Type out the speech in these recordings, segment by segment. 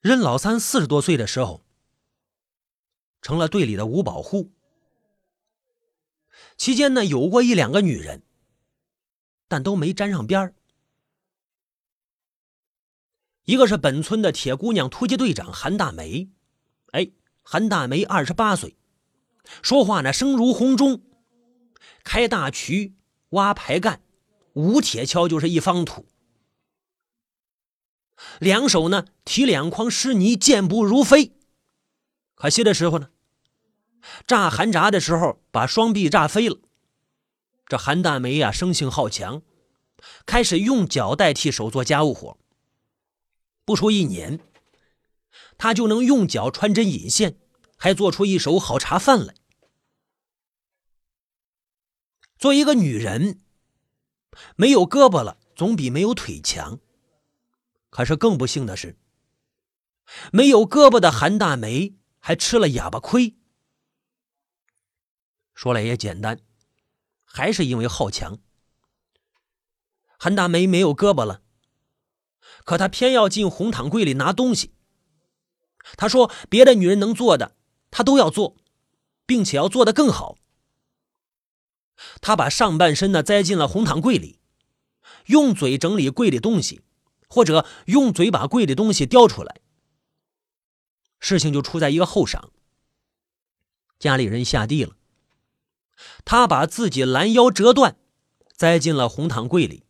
任老三四十多岁的时候，成了队里的五保户。期间呢，有过一两个女人，但都没沾上边儿。一个是本村的铁姑娘突击队长韩大梅，哎，韩大梅二十八岁，说话呢声如洪钟，开大渠、挖排干、舞铁锹就是一方土，两手呢提两筐湿泥，健步如飞。可惜的时候呢，炸寒闸的时候把双臂炸飞了。这韩大梅呀，生性好强，开始用脚代替手做家务活。不出一年，他就能用脚穿针引线，还做出一手好茶饭来。做一个女人，没有胳膊了，总比没有腿强。可是更不幸的是，没有胳膊的韩大梅还吃了哑巴亏。说来也简单，还是因为好强。韩大梅没有胳膊了。可她偏要进红糖柜里拿东西。他说：“别的女人能做的，他都要做，并且要做得更好。”他把上半身呢栽进了红糖柜里，用嘴整理柜里东西，或者用嘴把柜的东西叼出来。事情就出在一个后晌，家里人下地了，他把自己拦腰折断，栽进了红糖柜里。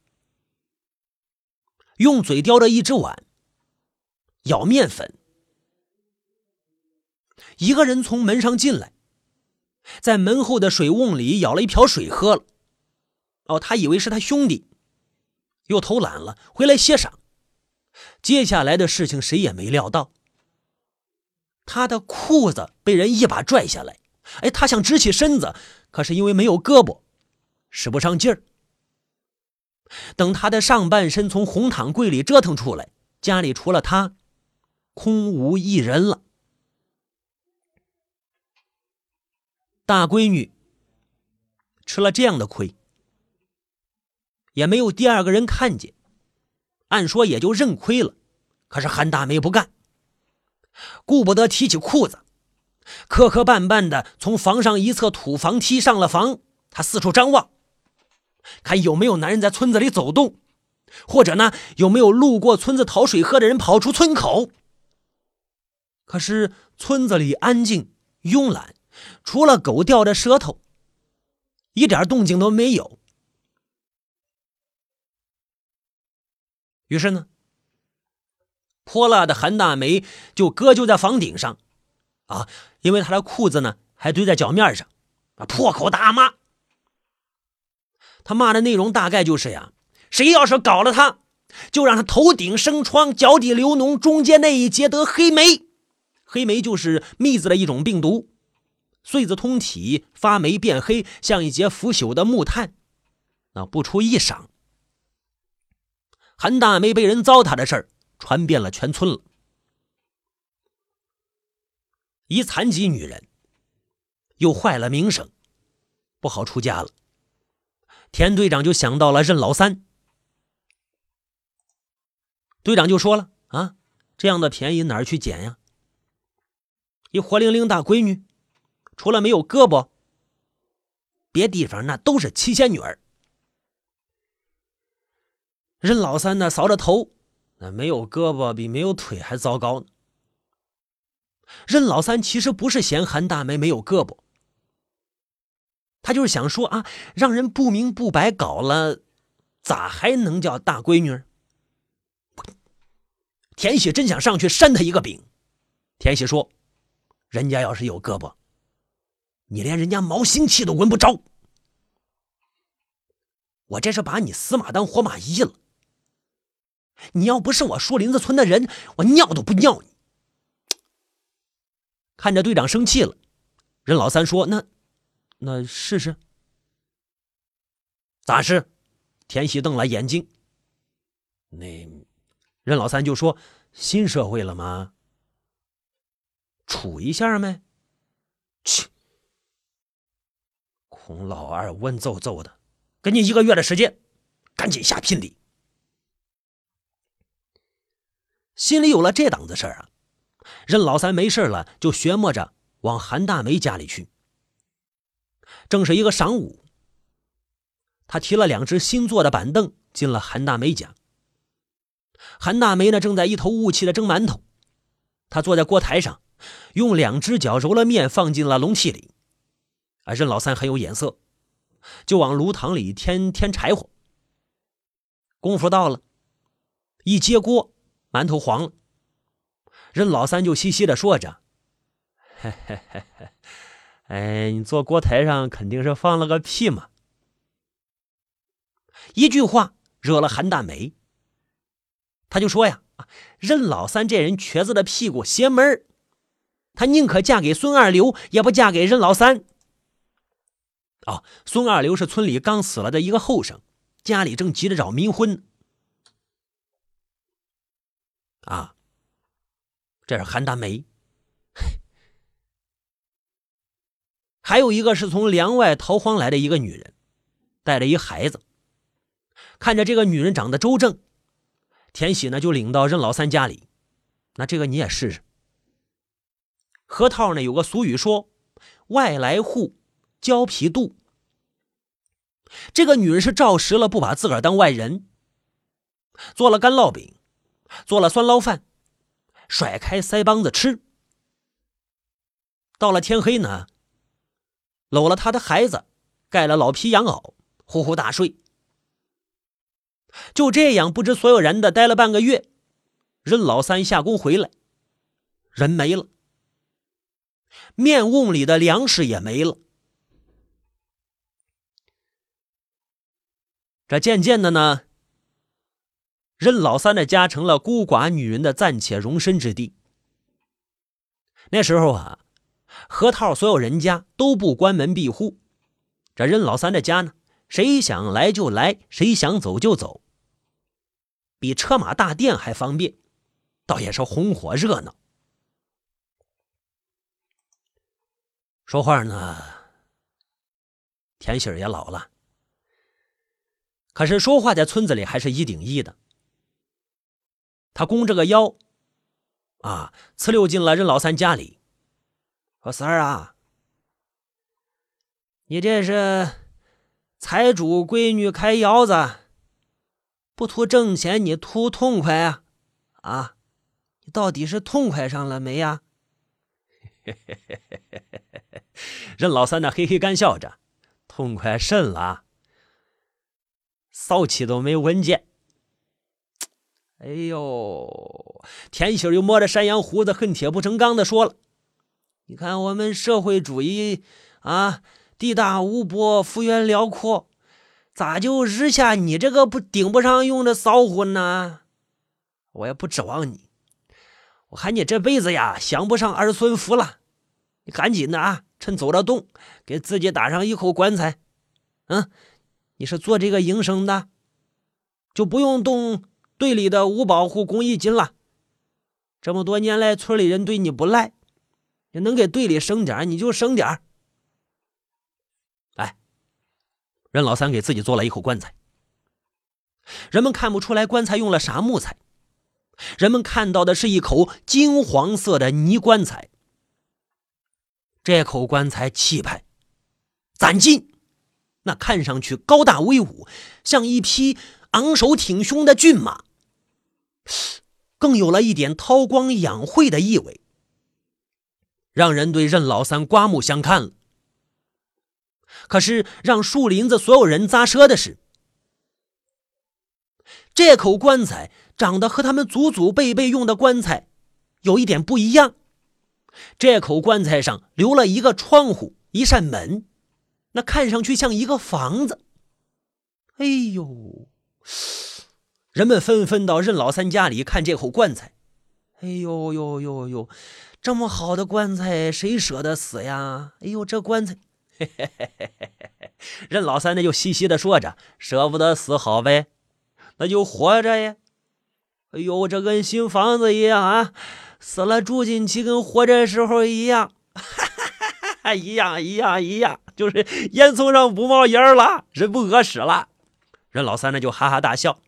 用嘴叼着一只碗，舀面粉。一个人从门上进来，在门后的水瓮里舀了一瓢水喝了。哦，他以为是他兄弟，又偷懒了，回来歇晌。接下来的事情谁也没料到，他的裤子被人一把拽下来。哎，他想直起身子，可是因为没有胳膊，使不上劲儿。等他的上半身从红毯柜里折腾出来，家里除了他，空无一人了。大闺女吃了这样的亏，也没有第二个人看见，按说也就认亏了。可是韩大梅不干，顾不得提起裤子，磕磕绊绊的从房上一侧土房梯上了房，他四处张望。看有没有男人在村子里走动，或者呢，有没有路过村子讨水喝的人跑出村口？可是村子里安静慵懒，除了狗吊着舌头，一点动静都没有。于是呢，泼辣的韩大梅就搁就在房顶上，啊，因为他的裤子呢还堆在脚面上，啊，破口大骂。他骂的内容大概就是呀，谁要是搞了他，就让他头顶生疮，脚底流脓，中间那一节得黑霉。黑霉就是蜜子的一种病毒，穗子通体，发霉变黑，像一节腐朽的木炭。那不出一晌，韩大梅被人糟蹋的事儿传遍了全村了。一残疾女人，又坏了名声，不好出家了。田队长就想到了任老三，队长就说了：“啊，这样的便宜哪儿去捡呀？一活灵灵大闺女，除了没有胳膊，别地方那都是七仙女儿。”任老三呢，扫着头，那没有胳膊比没有腿还糟糕呢。任老三其实不是嫌韩大梅没有胳膊。他就是想说啊，让人不明不白搞了，咋还能叫大闺女？田喜真想上去扇他一个饼。田喜说：“人家要是有胳膊，你连人家毛腥气都闻不着。我这是把你死马当活马医了。你要不是我树林子村的人，我尿都不尿你。”看着队长生气了，任老三说：“那。”那试试，咋试？田喜瞪了眼睛。那任老三就说：“新社会了吗？处一下没？”切！孔老二温揍揍的，给你一个月的时间，赶紧下聘礼。心里有了这档子事儿啊，任老三没事了，就学摸着往韩大梅家里去。正是一个晌午，他提了两只新做的板凳进了韩大梅家。韩大梅呢，正在一头雾气的蒸馒头。他坐在锅台上，用两只脚揉了面放进了笼屉里。啊，任老三很有眼色，就往炉膛里添添柴火。功夫到了，一接锅，馒头黄了。任老三就嘻嘻的说着：“嘿嘿嘿嘿，哎，你坐锅台上肯定是放了个屁嘛！”一句话惹了韩大梅，他就说呀：“任老三这人瘸子的屁股邪门儿，他宁可嫁给孙二流，也不嫁给任老三。”哦，孙二流是村里刚死了的一个后生，家里正急着找冥婚。啊。这是韩大梅，还有一个是从梁外逃荒来的一个女人，带着一孩子。看着这个女人长得周正，田喜呢就领到任老三家里。那这个你也试试。河套呢有个俗语说：“外来户，胶皮肚。”这个女人是照实了，不把自个儿当外人，做了干烙饼，做了酸捞饭。甩开腮帮子吃，到了天黑呢，搂了他的孩子，盖了老皮羊袄，呼呼大睡。就这样不知所有人的待了半个月，任老三下工回来，人没了，面瓮里的粮食也没了。这渐渐的呢。任老三的家成了孤寡女人的暂且容身之地。那时候啊，河套所有人家都不关门闭户，这任老三的家呢，谁想来就来，谁想走就走，比车马大殿还方便，倒也是红火热闹。说话呢，田喜儿也老了，可是说话在村子里还是一顶一的。他弓着个腰，啊，呲溜进了任老三家里，说：“三儿啊，你这是财主闺女开窑子，不图挣钱，你图痛快啊？啊，你到底是痛快上了没呀？” 任老三呢，嘿嘿干笑着，痛快甚了，骚气都没闻见。哎呦，田喜又摸着山羊胡子，恨铁不成钢的说了：“你看我们社会主义啊，地大物博，幅员辽阔，咋就日下你这个不顶不上用的骚货呢？我也不指望你，我看你这辈子呀，享不上儿孙福了。你赶紧的啊，趁走得动，给自己打上一口棺材。嗯，你是做这个营生的，就不用动。”队里的五保户公益金了，这么多年来村里人对你不赖，你能给队里省点你就省点哎，任老三给自己做了一口棺材，人们看不出来棺材用了啥木材，人们看到的是一口金黄色的泥棺材。这口棺材气派、攒劲，那看上去高大威武，像一匹昂首挺胸的骏马。更有了一点韬光养晦的意味，让人对任老三刮目相看了。可是让树林子所有人咂舌的是，这口棺材长得和他们祖祖辈辈用的棺材有一点不一样。这口棺材上留了一个窗户，一扇门，那看上去像一个房子。哎呦！人们纷纷到任老三家里看这口棺材。哎呦呦呦呦，这么好的棺材，谁舍得死呀？哎呦，这棺材，嘿嘿嘿嘿嘿嘿。任老三呢就嘻嘻的说着：“舍不得死好呗，那就活着呀。”哎呦，这跟新房子一样啊，死了住进去跟活着时候一样，哈哈哈哈一样一样一样，就是烟囱上不冒烟了，人不饿死了。任老三呢就哈哈大笑。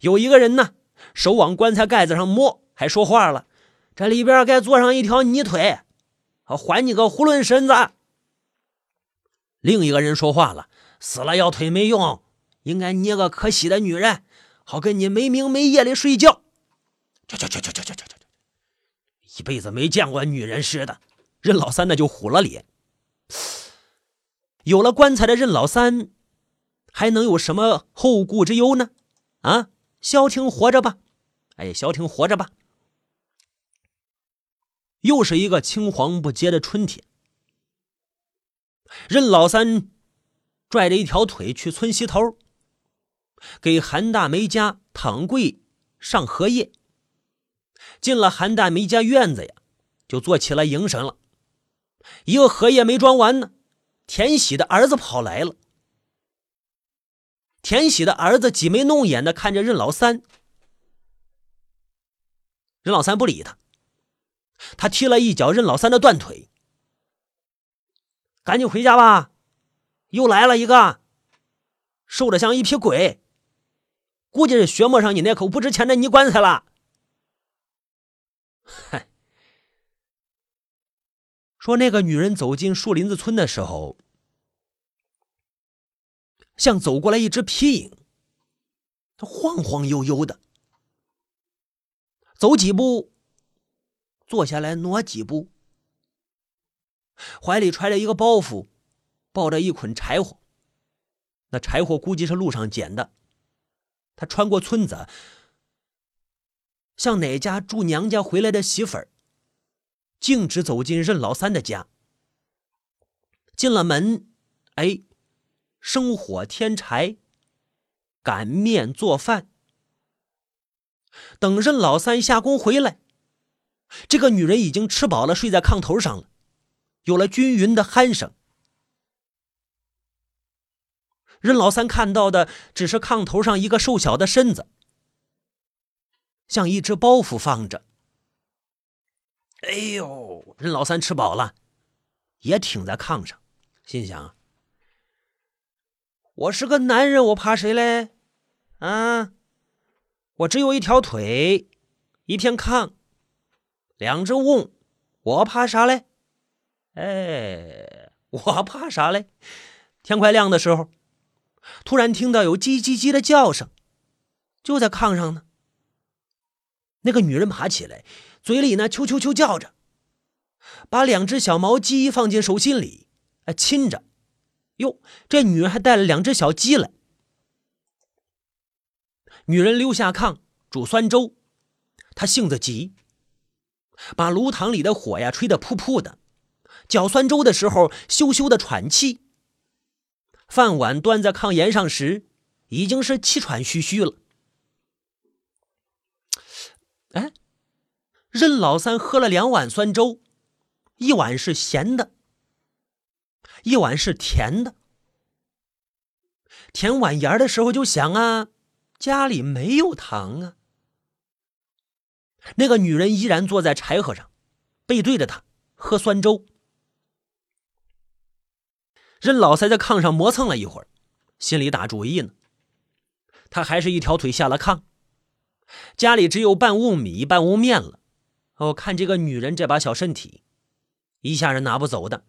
有一个人呢，手往棺材盖子上摸，还说话了：“这里边该做上一条泥腿，还你个囫囵身子。另一个人说话了：“死了要腿没用，应该捏个可喜的女人，好跟你没明没夜的睡觉。”去去去去去去去去！一辈子没见过女人似的，任老三那就虎了脸。有了棺材的任老三，还能有什么后顾之忧呢？啊，消停活着吧！哎，消停活着吧！又是一个青黄不接的春天。任老三拽着一条腿去村西头，给韩大梅家躺柜上荷叶。进了韩大梅家院子呀，就做起了营生了。一个荷叶没装完呢，田喜的儿子跑来了。田喜的儿子挤眉弄眼的看着任老三，任老三不理他，他踢了一脚任老三的断腿。赶紧回家吧，又来了一个，瘦的像一匹鬼，估计是学摸上你那口不值钱的泥棺材了。嗨，说那个女人走进树林子村的时候，像走过来一只皮影，她晃晃悠悠的，走几步，坐下来挪几步，怀里揣着一个包袱，抱着一捆柴火，那柴火估计是路上捡的，他穿过村子。像哪家住娘家回来的媳妇儿，径直走进任老三的家。进了门，哎，生火添柴，擀面做饭。等任老三下工回来，这个女人已经吃饱了，睡在炕头上了，有了均匀的鼾声。任老三看到的只是炕头上一个瘦小的身子。像一只包袱放着。哎呦，任老三吃饱了，也挺在炕上，心想：我是个男人，我怕谁嘞？啊，我只有一条腿，一片炕，两只瓮，我怕啥嘞？哎，我怕啥嘞？天快亮的时候，突然听到有叽叽叽的叫声，就在炕上呢。那个女人爬起来，嘴里呢“啾啾啾”叫着，把两只小毛鸡放进手心里，哎，亲着。哟，这女人还带了两只小鸡来。女人溜下炕煮酸粥，她性子急，把炉膛里的火呀吹得扑扑的，搅酸粥的时候羞羞的喘气。饭碗端在炕沿上时，已经是气喘吁吁了。哎，任老三喝了两碗酸粥，一碗是咸的，一碗是甜的。舔碗沿的时候就想啊，家里没有糖啊。那个女人依然坐在柴禾上，背对着他喝酸粥。任老三在炕上磨蹭了一会儿，心里打主意呢。他还是一条腿下了炕。家里只有半瓮米、半瓮面了。哦，看这个女人这把小身体，一下是拿不走的。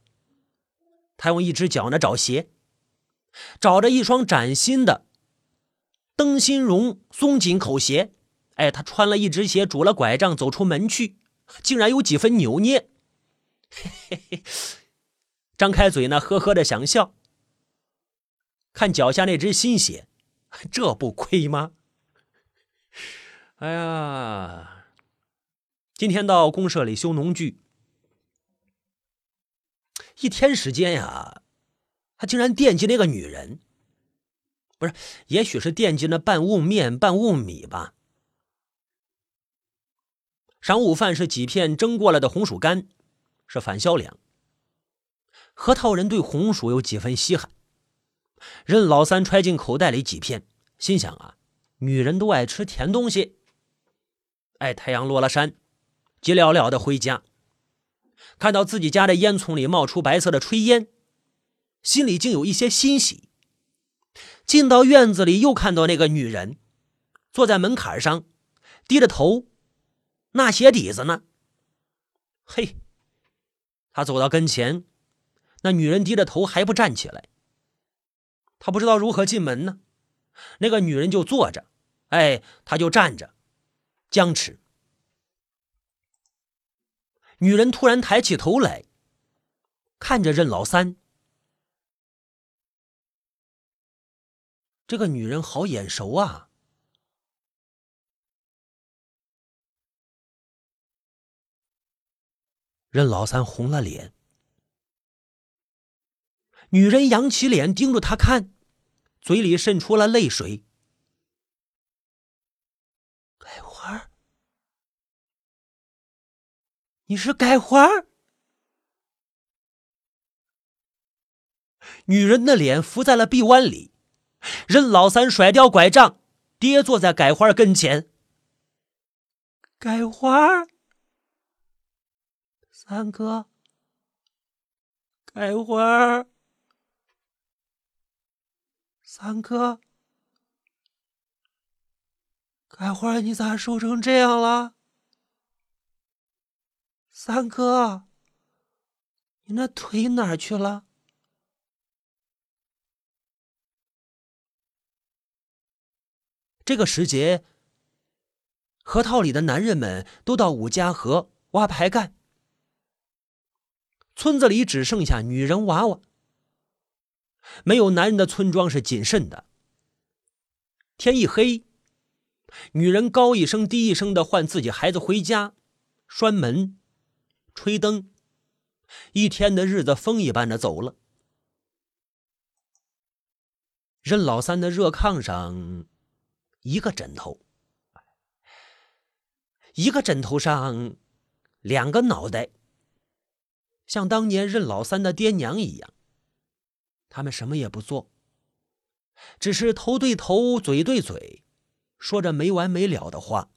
他用一只脚呢找鞋，找着一双崭新的灯芯绒松紧口鞋。哎，他穿了一只鞋，拄了拐杖走出门去，竟然有几分扭捏。嘿嘿嘿，张开嘴呢，呵呵的想笑。看脚下那只新鞋，这不亏吗？哎呀，今天到公社里修农具，一天时间呀，他竟然惦记那个女人，不是？也许是惦记那半瓮面、半瓮米吧。晌午饭是几片蒸过了的红薯干，是返销粮。核桃人对红薯有几分稀罕，任老三揣进口袋里几片，心想啊，女人都爱吃甜东西。哎，太阳落了山，急了了的回家，看到自己家的烟囱里冒出白色的炊烟，心里竟有一些欣喜。进到院子里，又看到那个女人坐在门槛上，低着头，那鞋底子呢。嘿，他走到跟前，那女人低着头还不站起来。他不知道如何进门呢。那个女人就坐着，哎，他就站着，僵持。女人突然抬起头来，看着任老三。这个女人好眼熟啊！任老三红了脸。女人扬起脸盯着他看，嘴里渗出了泪水。改花你是改花女人的脸伏在了臂弯里。任老三甩掉拐杖，跌坐在改花跟前。改花，三哥，改花，三哥，改花，你咋瘦成这样了？三哥，你那腿哪儿去了？这个时节，河套里的男人们都到五家河挖排干，村子里只剩下女人娃娃。没有男人的村庄是谨慎的。天一黑，女人高一声低一声的唤自己孩子回家，拴门，吹灯，一天的日子风一般的走了。任老三的热炕上。一个枕头，一个枕头上两个脑袋，像当年任老三的爹娘一样。他们什么也不做，只是头对头，嘴对嘴，说着没完没了的话。